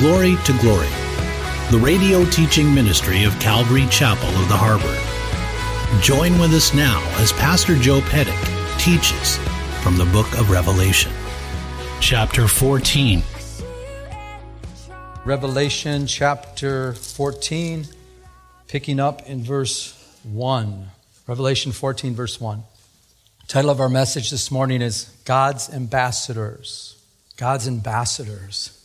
Glory to Glory, the radio teaching ministry of Calvary Chapel of the Harbor. Join with us now as Pastor Joe Pettick teaches from the book of Revelation. Chapter 14. Revelation chapter 14, picking up in verse 1. Revelation 14, verse 1. The title of our message this morning is God's Ambassadors. God's Ambassadors.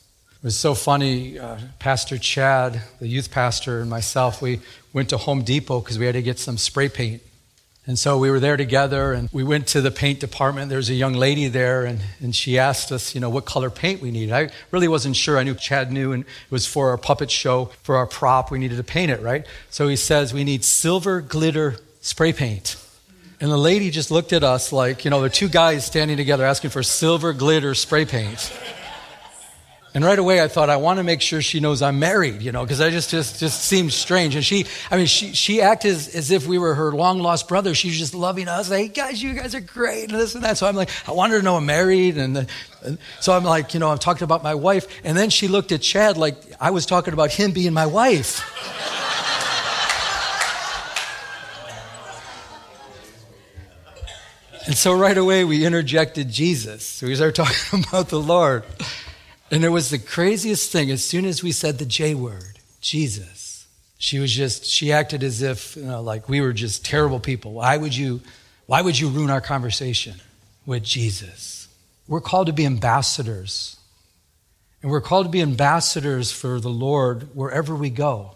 It was so funny. Uh, pastor Chad, the youth pastor, and myself, we went to Home Depot because we had to get some spray paint. And so we were there together and we went to the paint department. There was a young lady there and, and she asked us, you know, what color paint we needed. I really wasn't sure. I knew Chad knew and it was for our puppet show, for our prop. We needed to paint it, right? So he says, we need silver glitter spray paint. And the lady just looked at us like, you know, are two guys standing together asking for silver glitter spray paint. And right away, I thought, I want to make sure she knows I'm married, you know, because I just, just, just seemed strange. And she, I mean, she, she acted as, as if we were her long lost brother. She was just loving us. Hey, guys, you guys are great, and this and that. So I'm like, I wanted to know I'm married. And, and so I'm like, you know, I'm talking about my wife. And then she looked at Chad like I was talking about him being my wife. and so right away, we interjected Jesus. So we started talking about the Lord. And it was the craziest thing. As soon as we said the J word, Jesus, she was just, she acted as if, you know, like we were just terrible people. Why would you, why would you ruin our conversation with Jesus? We're called to be ambassadors. And we're called to be ambassadors for the Lord wherever we go.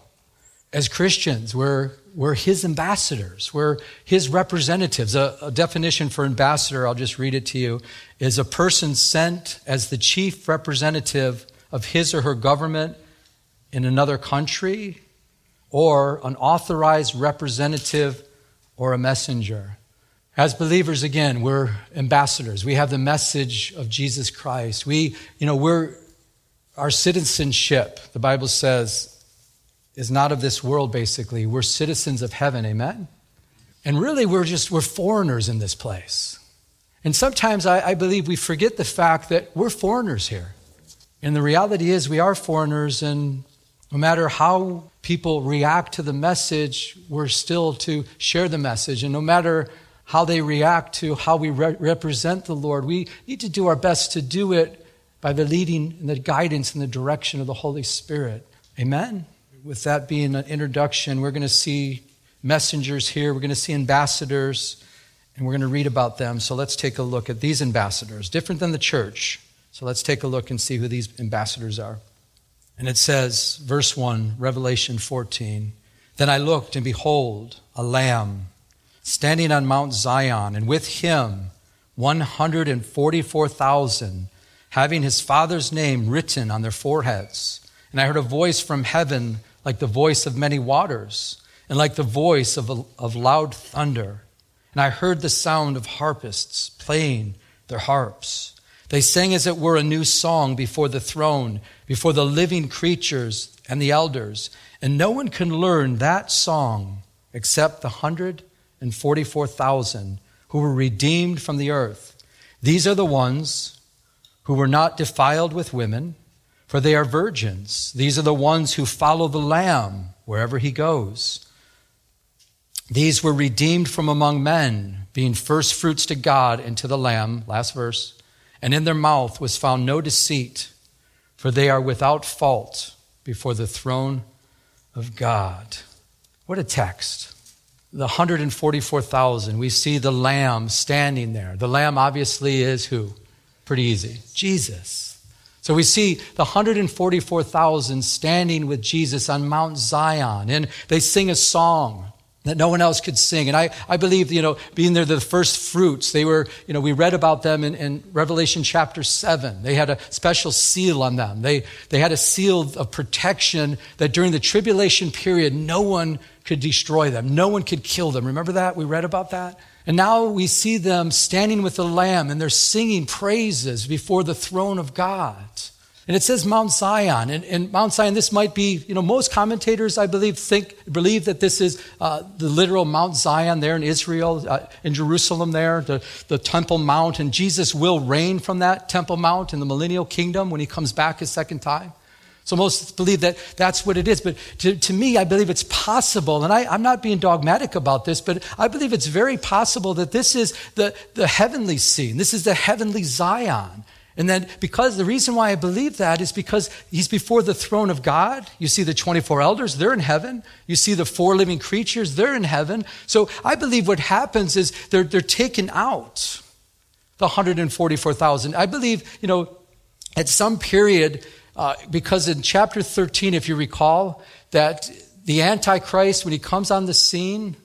As Christians, we're, we're His ambassadors. We're His representatives. A, a, definition for ambassador, I'll just read it to you, is a person sent as the chief representative of his or her government in another country, or an authorized representative or a messenger. As believers, again, we're ambassadors. We have the message of Jesus Christ. We, you know, we're, our citizenship, the Bible says, is not of this world, basically. We're citizens of heaven, amen? And really, we're just, we're foreigners in this place. And sometimes I, I believe we forget the fact that we're foreigners here. And the reality is, we are foreigners, and no matter how people react to the message, we're still to share the message. And no matter how they react to how we re- represent the Lord, we need to do our best to do it by the leading and the guidance and the direction of the Holy Spirit. Amen with that being an introduction, we're going to see messengers here, we're going to see ambassadors, and we're going to read about them. So let's take a look at these ambassadors, different than the church. So let's take a look and see who these ambassadors are. And it says, verse 1, Revelation 14 Then I looked, and behold, a lamb standing on Mount Zion, and with him 144,000, having his father's name written on their foreheads. And I heard a voice from heaven like the voice of many waters, and like the voice of, a, of loud thunder. And I heard the sound of harpists playing their harps. They sang as it were a new song before the throne, before the living creatures and the elders. And no one can learn that song except the 144,000 who were redeemed from the earth. These are the ones who were not defiled with women for they are virgins. These are the ones who follow the Lamb wherever he goes. These were redeemed from among men, being first fruits to God and to the Lamb. Last verse. And in their mouth was found no deceit, for they are without fault before the throne of God. What a text. The 144,000, we see the Lamb standing there. The Lamb obviously is who? Pretty easy. Jesus. So we see the 144,000 standing with Jesus on Mount Zion, and they sing a song that no one else could sing. And I, I believe, you know, being there, the first fruits, they were, you know, we read about them in, in Revelation chapter 7. They had a special seal on them. They, they had a seal of protection that during the tribulation period, no one could destroy them. No one could kill them. Remember that? We read about that? And now we see them standing with the Lamb and they're singing praises before the throne of God. And it says Mount Zion. And, and Mount Zion, this might be, you know, most commentators, I believe, think, believe that this is uh, the literal Mount Zion there in Israel, uh, in Jerusalem there, the, the Temple Mount. And Jesus will reign from that Temple Mount in the millennial kingdom when he comes back his second time. So most believe that that's what it is. But to, to me, I believe it's possible, and I, I'm not being dogmatic about this, but I believe it's very possible that this is the, the heavenly scene. This is the heavenly Zion. And then, because the reason why I believe that is because he's before the throne of God. You see the 24 elders, they're in heaven. You see the four living creatures, they're in heaven. So I believe what happens is they're, they're taken out, the 144,000. I believe, you know, at some period, uh, because in chapter 13, if you recall, that the Antichrist, when he comes on the scene,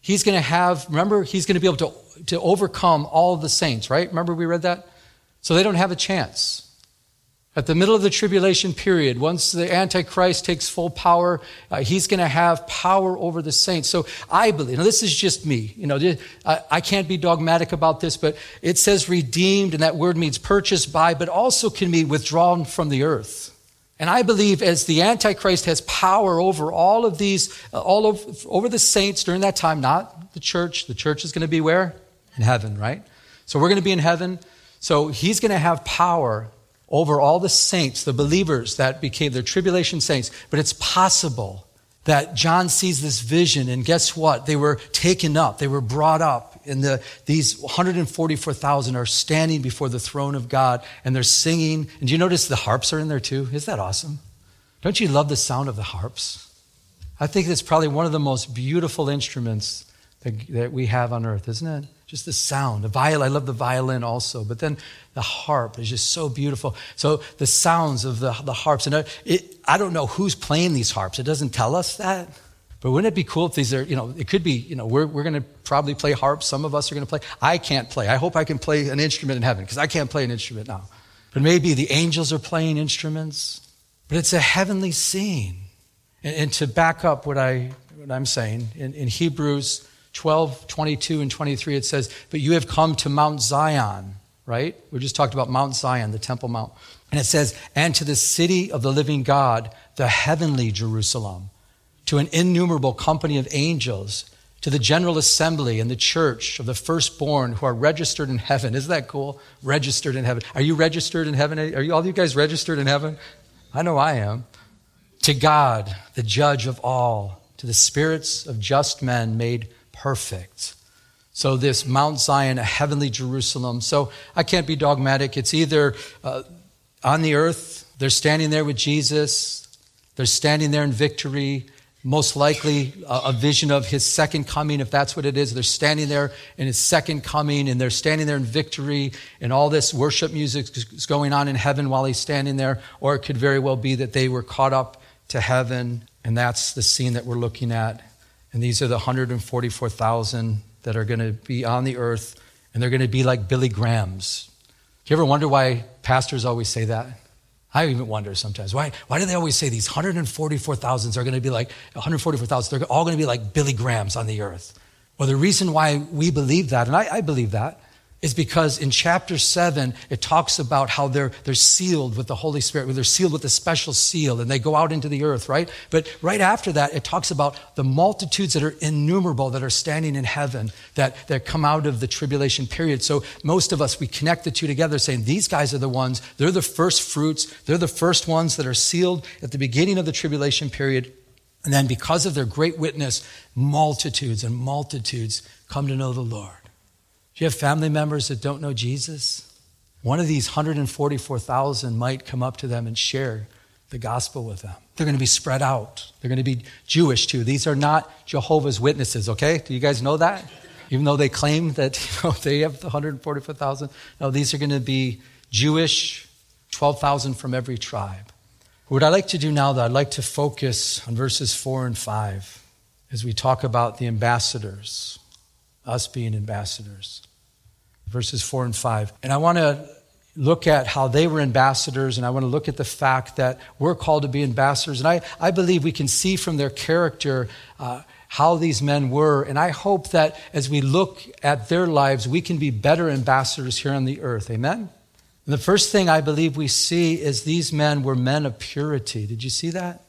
he's going to have, remember, he's going to be able to, to overcome all the saints, right? Remember we read that? So they don't have a chance. At the middle of the tribulation period, once the Antichrist takes full power, uh, he's going to have power over the saints. So I believe, now this is just me, you know, I, I can't be dogmatic about this, but it says redeemed, and that word means purchased by, but also can be withdrawn from the earth. And I believe as the Antichrist has power over all of these, uh, all of, over the saints during that time, not the church, the church is going to be where? In heaven, right? So we're going to be in heaven. So he's going to have power over all the saints, the believers that became the tribulation saints. But it's possible that John sees this vision, and guess what? They were taken up, they were brought up, and the, these 144,000 are standing before the throne of God, and they're singing. And do you notice the harps are in there too? Isn't that awesome? Don't you love the sound of the harps? I think it's probably one of the most beautiful instruments that, that we have on earth, isn't it? Just the sound. The violin, I love the violin also, but then the harp is just so beautiful. So the sounds of the, the harps, and it, I don't know who's playing these harps. It doesn't tell us that. But wouldn't it be cool if these are, you know, it could be, you know, we're, we're going to probably play harps. Some of us are going to play. I can't play. I hope I can play an instrument in heaven because I can't play an instrument now. But maybe the angels are playing instruments. But it's a heavenly scene. And, and to back up what, I, what I'm saying, in, in Hebrews 12, 22, and 23, it says, But you have come to Mount Zion, right? We just talked about Mount Zion, the Temple Mount. And it says, And to the city of the living God, the heavenly Jerusalem, to an innumerable company of angels, to the general assembly and the church of the firstborn who are registered in heaven. Isn't that cool? Registered in heaven. Are you registered in heaven? Are you, all you guys registered in heaven? I know I am. To God, the judge of all, to the spirits of just men made perfect. So, this Mount Zion, a heavenly Jerusalem. So, I can't be dogmatic. It's either uh, on the earth, they're standing there with Jesus, they're standing there in victory, most likely a, a vision of his second coming, if that's what it is. They're standing there in his second coming, and they're standing there in victory, and all this worship music is going on in heaven while he's standing there. Or it could very well be that they were caught up to heaven, and that's the scene that we're looking at and these are the 144,000 that are going to be on the earth, and they're going to be like Billy Grahams. Do you ever wonder why pastors always say that? I even wonder sometimes. Why, why do they always say these 144,000s are going to be like 144,000? They're all going to be like Billy Grahams on the earth. Well, the reason why we believe that, and I, I believe that, is because in chapter 7, it talks about how they're, they're sealed with the Holy Spirit, they're sealed with a special seal, and they go out into the earth, right? But right after that, it talks about the multitudes that are innumerable that are standing in heaven that, that come out of the tribulation period. So most of us, we connect the two together saying these guys are the ones, they're the first fruits, they're the first ones that are sealed at the beginning of the tribulation period. And then because of their great witness, multitudes and multitudes come to know the Lord. Do you have family members that don't know Jesus? One of these 144,000 might come up to them and share the gospel with them. They're going to be spread out. They're going to be Jewish too. These are not Jehovah's Witnesses, okay? Do you guys know that? Even though they claim that you know, they have the 144,000. No, these are going to be Jewish, 12,000 from every tribe. What I'd like to do now, though, I'd like to focus on verses 4 and 5 as we talk about the ambassadors us being ambassadors. Verses 4 and 5. And I want to look at how they were ambassadors, and I want to look at the fact that we're called to be ambassadors. And I, I believe we can see from their character uh, how these men were. And I hope that as we look at their lives, we can be better ambassadors here on the earth. Amen? And the first thing I believe we see is these men were men of purity. Did you see that?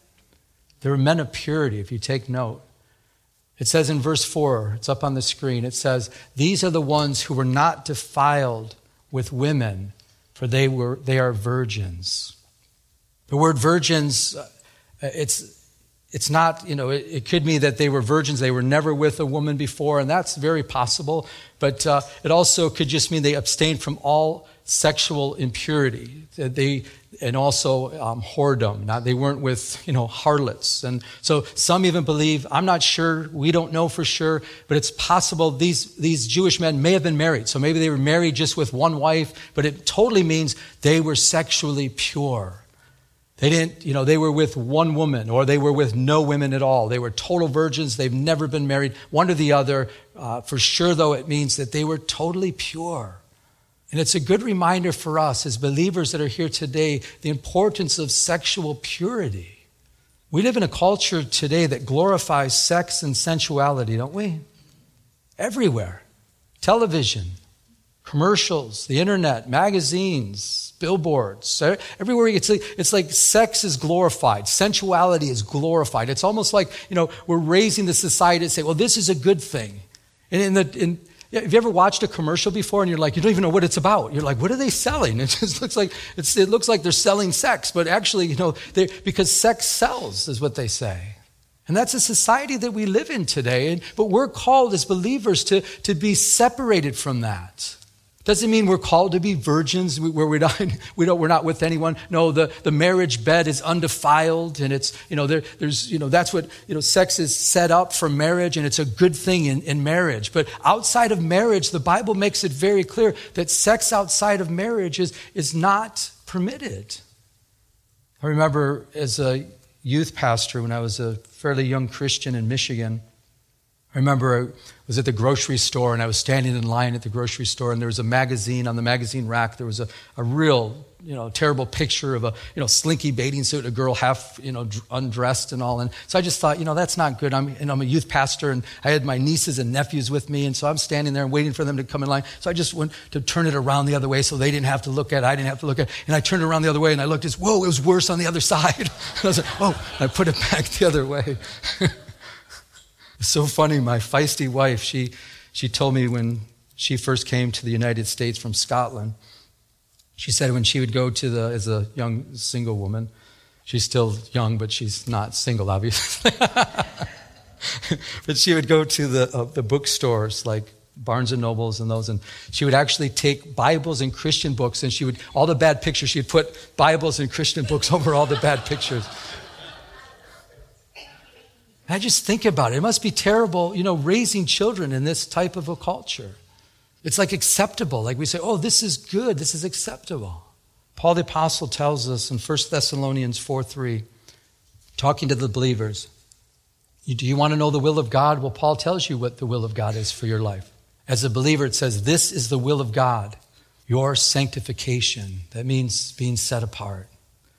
They were men of purity, if you take note. It says in verse 4, it's up on the screen, it says, These are the ones who were not defiled with women, for they, were, they are virgins. The word virgins, uh, it's, it's not, you know, it, it, could mean that they were virgins. They were never with a woman before, and that's very possible. But uh, it also could just mean they abstained from all sexual impurity. They, and also um, whoredom. Now, they weren't with, you know, harlots. And so some even believe, I'm not sure, we don't know for sure, but it's possible these, these Jewish men may have been married. So maybe they were married just with one wife, but it totally means they were sexually pure. They didn't, you know, they were with one woman or they were with no women at all. They were total virgins. They've never been married, one or the other. Uh, for sure, though, it means that they were totally pure. And it's a good reminder for us as believers that are here today the importance of sexual purity. We live in a culture today that glorifies sex and sensuality, don't we? Everywhere. Television, commercials, the internet, magazines, billboards. Everywhere it's like, it's like sex is glorified, sensuality is glorified. It's almost like, you know, we're raising the society to say, well, this is a good thing. And in the, in, have you ever watched a commercial before and you're like, you don't even know what it's about? You're like, what are they selling? It just looks like it looks like they're selling sex, but actually, you know, because sex sells is what they say. And that's a society that we live in today. But we're called as believers to, to be separated from that. Doesn't mean we're called to be virgins where we're not, we don't, we're not with anyone. No, the, the marriage bed is undefiled and it's, you know, there, there's, you know, that's what, you know, sex is set up for marriage and it's a good thing in, in marriage. But outside of marriage, the Bible makes it very clear that sex outside of marriage is, is not permitted. I remember as a youth pastor when I was a fairly young Christian in Michigan, I remember I was at the grocery store and I was standing in line at the grocery store and there was a magazine on the magazine rack. There was a, a real, you know, terrible picture of a, you know, slinky bathing suit, a girl half, you know, undressed and all. And so I just thought, you know, that's not good. I'm, and I'm a youth pastor and I had my nieces and nephews with me. And so I'm standing there and waiting for them to come in line. So I just went to turn it around the other way so they didn't have to look at it. I didn't have to look at it. And I turned around the other way and I looked, it's, whoa, it was worse on the other side. I was like, oh, I put it back the other way. So funny. My feisty wife, she, she told me when she first came to the United States from Scotland, she said when she would go to the, as a young single woman, she's still young, but she's not single, obviously. but she would go to the, uh, the bookstores like Barnes and Nobles and those, and she would actually take Bibles and Christian books, and she would, all the bad pictures, she'd put Bibles and Christian books over all the bad pictures. I just think about it. It must be terrible, you know, raising children in this type of a culture. It's like acceptable. Like we say, oh, this is good. This is acceptable. Paul the Apostle tells us in 1 Thessalonians 4 3, talking to the believers, do you want to know the will of God? Well, Paul tells you what the will of God is for your life. As a believer, it says, This is the will of God, your sanctification. That means being set apart.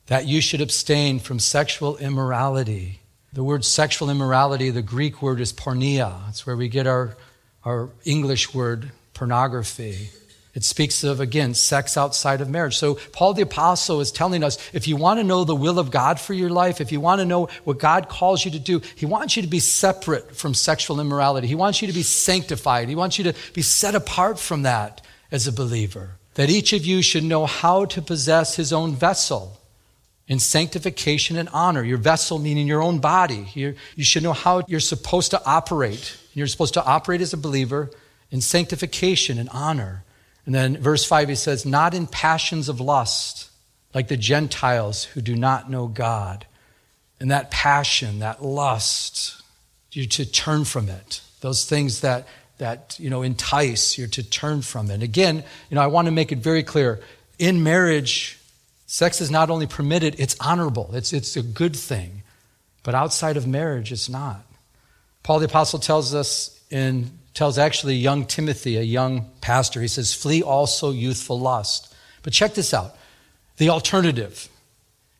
That you should abstain from sexual immorality the word sexual immorality, the Greek word is porneia. That's where we get our, our English word pornography. It speaks of, again, sex outside of marriage. So, Paul the Apostle is telling us if you want to know the will of God for your life, if you want to know what God calls you to do, He wants you to be separate from sexual immorality. He wants you to be sanctified. He wants you to be set apart from that as a believer. That each of you should know how to possess his own vessel in sanctification and honor. Your vessel, meaning your own body. you you should know how you're supposed to operate. You're supposed to operate as a believer in sanctification and honor. And then verse 5, he says, Not in passions of lust, like the Gentiles who do not know God. And that passion, that lust, you're to turn from it. Those things that, that you know, entice, you're to turn from it. And Again, you know, I want to make it very clear. In marriage, Sex is not only permitted, it's honorable, it's, it's a good thing. But outside of marriage, it's not. Paul the Apostle tells us and tells actually young Timothy, a young pastor, he says, flee also youthful lust. But check this out the alternative.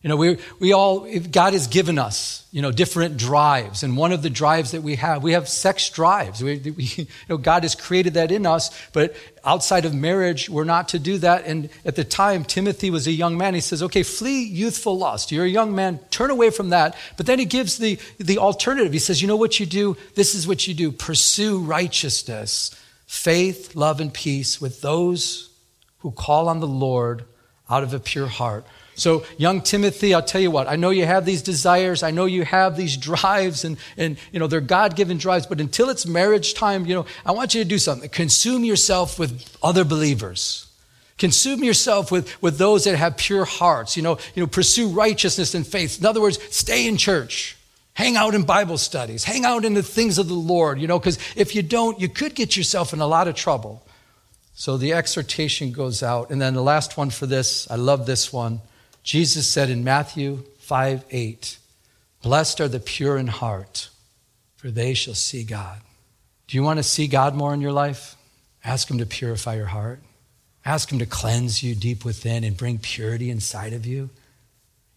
You know, we, we all, God has given us, you know, different drives. And one of the drives that we have, we have sex drives. We, we, you know, God has created that in us, but outside of marriage, we're not to do that. And at the time, Timothy was a young man. He says, okay, flee youthful lust. You're a young man, turn away from that. But then he gives the, the alternative. He says, you know what you do? This is what you do. Pursue righteousness, faith, love, and peace with those who call on the Lord out of a pure heart. So, young Timothy, I'll tell you what, I know you have these desires. I know you have these drives, and, and you know, they're God given drives, but until it's marriage time, you know, I want you to do something. Consume yourself with other believers. Consume yourself with, with those that have pure hearts. You know, you know, pursue righteousness and faith. In other words, stay in church. Hang out in Bible studies. Hang out in the things of the Lord, you know, because if you don't, you could get yourself in a lot of trouble. So the exhortation goes out. And then the last one for this, I love this one. Jesus said in Matthew 5 8, Blessed are the pure in heart, for they shall see God. Do you want to see God more in your life? Ask Him to purify your heart. Ask Him to cleanse you deep within and bring purity inside of you.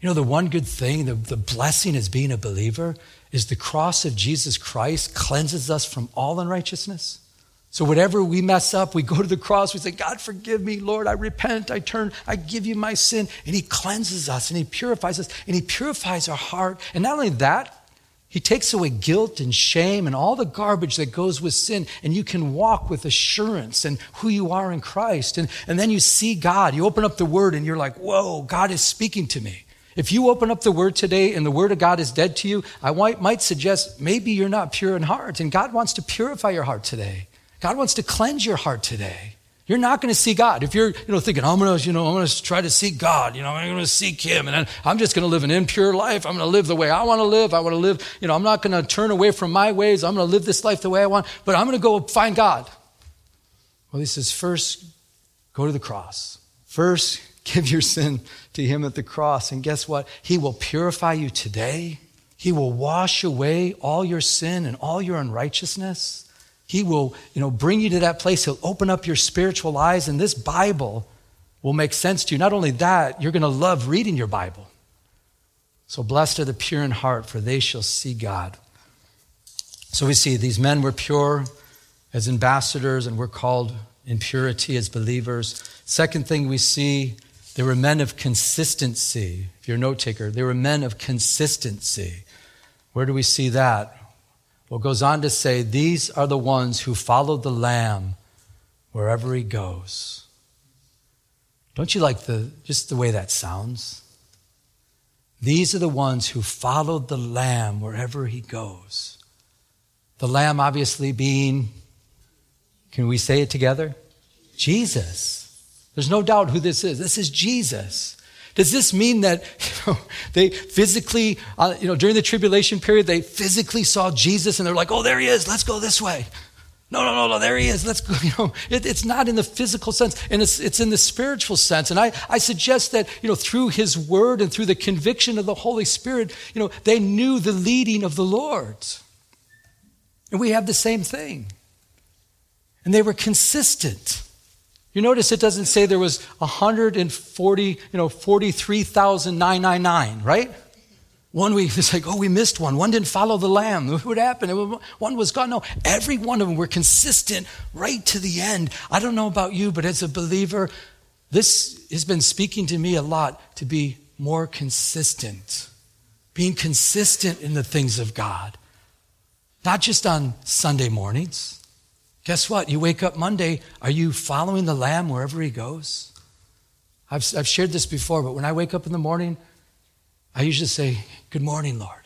You know, the one good thing, the, the blessing as being a believer is the cross of Jesus Christ cleanses us from all unrighteousness. So, whatever we mess up, we go to the cross, we say, God, forgive me, Lord, I repent, I turn, I give you my sin. And He cleanses us and He purifies us and He purifies our heart. And not only that, He takes away guilt and shame and all the garbage that goes with sin. And you can walk with assurance and who you are in Christ. And, and then you see God. You open up the Word and you're like, whoa, God is speaking to me. If you open up the Word today and the Word of God is dead to you, I might suggest maybe you're not pure in heart. And God wants to purify your heart today. God wants to cleanse your heart today. You're not going to see God. If you're, you know, thinking, I'm going to, you know, I'm going to try to seek God, you know, I'm going to seek Him, and I'm just going to live an impure life. I'm going to live the way I want to live. I want to live, you know, I'm not going to turn away from my ways. I'm going to live this life the way I want, but I'm going to go find God. Well, He says, first, go to the cross. First, Give your sin to Him at the cross. And guess what? He will purify you today. He will wash away all your sin and all your unrighteousness. He will, you know, bring you to that place. He'll open up your spiritual eyes, and this Bible will make sense to you. Not only that, you're going to love reading your Bible. So blessed are the pure in heart, for they shall see God. So we see these men were pure as ambassadors, and we're called in purity as believers. Second thing we see they were men of consistency. If you're a note taker, they were men of consistency. Where do we see that? Well, goes on to say, These are the ones who follow the Lamb wherever he goes. Don't you like the just the way that sounds? These are the ones who followed the Lamb wherever he goes. The Lamb obviously being, can we say it together? Jesus. There's no doubt who this is. This is Jesus. Does this mean that you know, they physically, uh, you know, during the tribulation period, they physically saw Jesus and they're like, oh, there he is, let's go this way? No, no, no, no, there he is. Let's go. You know, it, it's not in the physical sense, and it's, it's in the spiritual sense. And I, I suggest that, you know, through his word and through the conviction of the Holy Spirit, you know, they knew the leading of the Lord. And we have the same thing. And they were consistent. You notice it doesn't say there was 140, you know, 43,999, right? One week it's like, oh, we missed one. One didn't follow the lamb. What happened? One was gone. No, every one of them were consistent right to the end. I don't know about you, but as a believer, this has been speaking to me a lot to be more consistent, being consistent in the things of God, not just on Sunday mornings Guess what? You wake up Monday, are you following the Lamb wherever he goes? I've, I've shared this before, but when I wake up in the morning, I usually say, Good morning, Lord.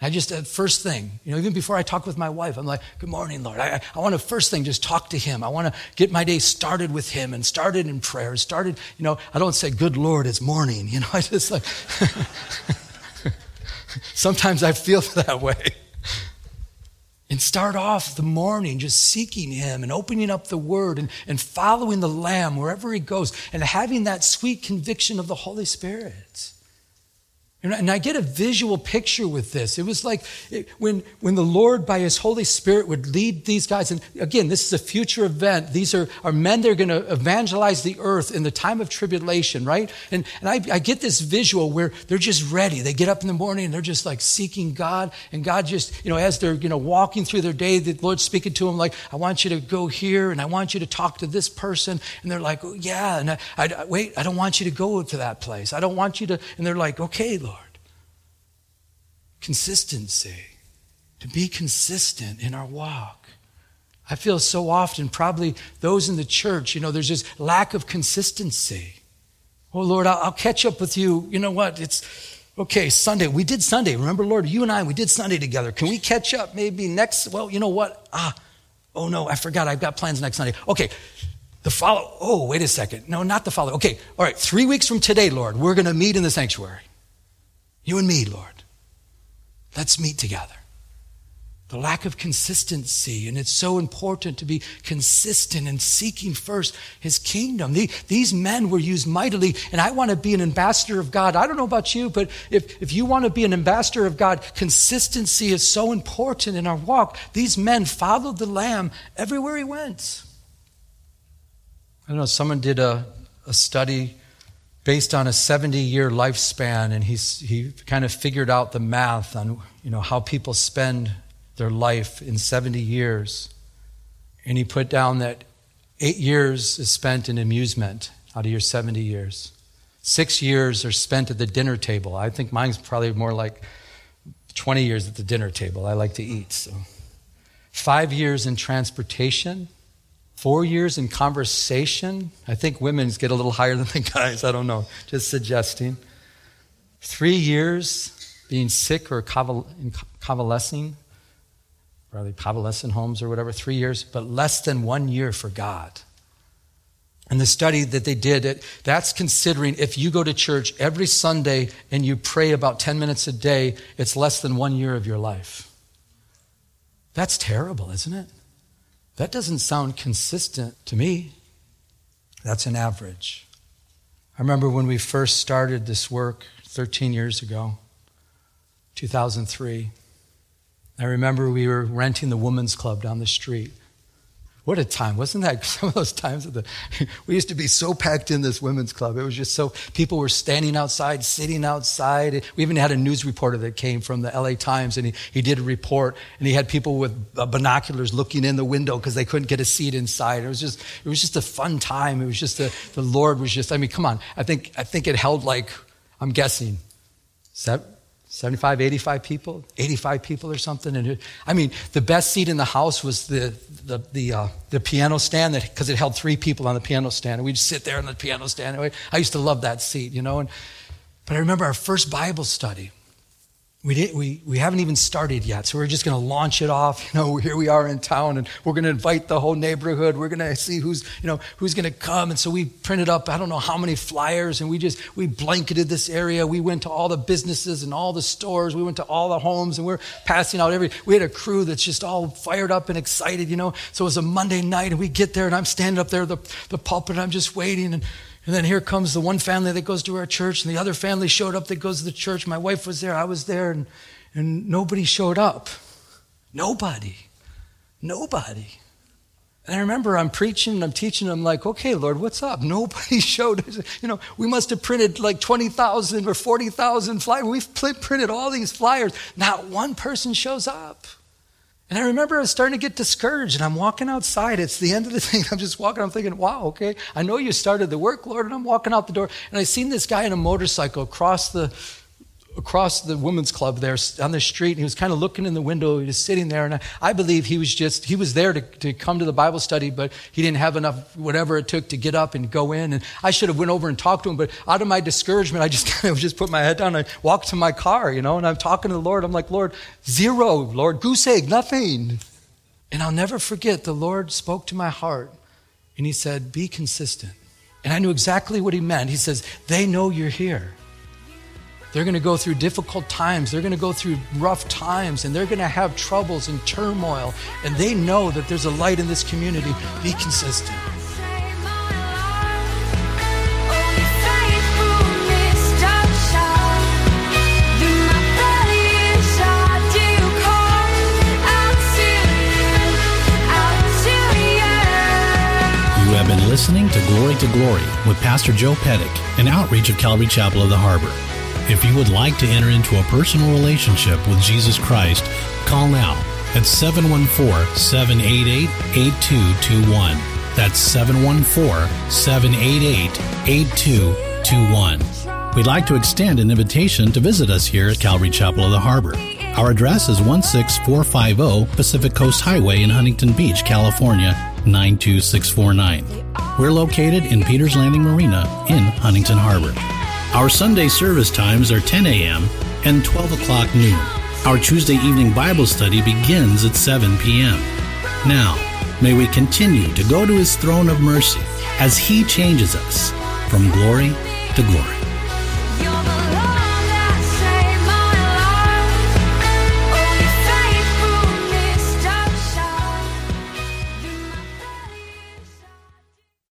I just, uh, first thing, you know, even before I talk with my wife, I'm like, Good morning, Lord. I, I want to first thing just talk to Him. I want to get my day started with Him and started in prayer. Started, you know, I don't say, Good Lord, it's morning. You know, I just like, sometimes I feel that way. Start off the morning just seeking Him and opening up the Word and, and following the Lamb wherever He goes and having that sweet conviction of the Holy Spirit. And I get a visual picture with this. It was like when, when the Lord, by His Holy Spirit, would lead these guys. And again, this is a future event. These are, are men that are going to evangelize the earth in the time of tribulation, right? And, and I, I get this visual where they're just ready. They get up in the morning and they're just like seeking God. And God just, you know, as they're, you know, walking through their day, the Lord's speaking to them like, I want you to go here and I want you to talk to this person. And they're like, oh, yeah. And I, I, wait, I don't want you to go to that place. I don't want you to. And they're like, okay. Consistency. To be consistent in our walk. I feel so often, probably those in the church, you know, there's just lack of consistency. Oh, Lord, I'll, I'll catch up with you. You know what? It's okay, Sunday. We did Sunday. Remember, Lord, you and I, we did Sunday together. Can we catch up maybe next? Well, you know what? Ah, oh no, I forgot. I've got plans next Sunday. Okay, the follow. Oh, wait a second. No, not the follow. Okay, all right. Three weeks from today, Lord, we're going to meet in the sanctuary. You and me, Lord. Let's meet together the lack of consistency. And it's so important to be consistent and seeking first his kingdom. The, these men were used mightily, and I want to be an ambassador of God. I don't know about you, but if, if you want to be an ambassador of God, consistency is so important in our walk. These men followed the Lamb everywhere he went. I don't know, someone did a, a study based on a 70 year lifespan, and he's, he kind of figured out the math on you know, how people spend their life in 70 years. And he put down that eight years is spent in amusement out of your 70 years. Six years are spent at the dinner table. I think mine's probably more like 20 years at the dinner table. I like to eat. So. Five years in transportation. Four years in conversation. I think women's get a little higher than the guys. I don't know. Just suggesting. Three years being sick or convalescing probably convalescent homes or whatever, three years, but less than one year for God. And the study that they did, that's considering if you go to church every Sunday and you pray about 10 minutes a day, it's less than one year of your life. That's terrible, isn't it? That doesn't sound consistent to me. That's an average. I remember when we first started this work 13 years ago, 2003. I remember we were renting the women's club down the street. What a time. Wasn't that some of those times of the, we used to be so packed in this women's club. It was just so, people were standing outside, sitting outside. We even had a news reporter that came from the LA Times and he, he did a report and he had people with uh, binoculars looking in the window because they couldn't get a seat inside. It was just, it was just a fun time. It was just a, the Lord was just, I mean, come on. I think, I think it held like, I'm guessing, seven, 75, 85 people, 85 people or something. And it, I mean, the best seat in the house was the, the, the, uh, the piano stand because it held three people on the piano stand. And we'd sit there on the piano stand. I used to love that seat, you know. And, but I remember our first Bible study. We, did, we, we haven't even started yet, so we're just going to launch it off. You know, here we are in town, and we're going to invite the whole neighborhood. We're going to see who's, you know, who's going to come. And so we printed up, I don't know how many flyers, and we just we blanketed this area. We went to all the businesses and all the stores. We went to all the homes, and we're passing out every. We had a crew that's just all fired up and excited, you know. So it was a Monday night, and we get there, and I'm standing up there, the the pulpit, and I'm just waiting, and and then here comes the one family that goes to our church, and the other family showed up that goes to the church. My wife was there, I was there, and, and nobody showed up. Nobody. Nobody. And I remember I'm preaching and I'm teaching. And I'm like, okay, Lord, what's up? Nobody showed. You know, we must have printed like 20,000 or 40,000 flyers. We've printed all these flyers. Not one person shows up. And I remember I was starting to get discouraged, and I'm walking outside. It's the end of the thing. I'm just walking. I'm thinking, wow, okay, I know you started the work, Lord. And I'm walking out the door, and I seen this guy in a motorcycle cross the across the women's club there on the street. And he was kind of looking in the window. He was sitting there. And I, believe he was just, he was there to, to come to the Bible study, but he didn't have enough, whatever it took to get up and go in. And I should have went over and talked to him. But out of my discouragement, I just kind of just put my head down. And I walked to my car, you know, and I'm talking to the Lord. I'm like, Lord, zero, Lord, goose egg, nothing. And I'll never forget the Lord spoke to my heart and he said, be consistent. And I knew exactly what he meant. He says, they know you're here. They're going to go through difficult times. They're going to go through rough times and they're going to have troubles and turmoil. And they know that there's a light in this community. Be consistent. You have been listening to Glory to Glory with Pastor Joe Pettick, an outreach of Calvary Chapel of the Harbor. If you would like to enter into a personal relationship with Jesus Christ, call now at 714 788 8221. That's 714 788 8221. We'd like to extend an invitation to visit us here at Calvary Chapel of the Harbor. Our address is 16450 Pacific Coast Highway in Huntington Beach, California 92649. We're located in Peters Landing Marina in Huntington Harbor. Our Sunday service times are 10 a.m. and 12 o'clock noon. Our Tuesday evening Bible study begins at 7 p.m. Now, may we continue to go to His throne of mercy as He changes us from glory to glory.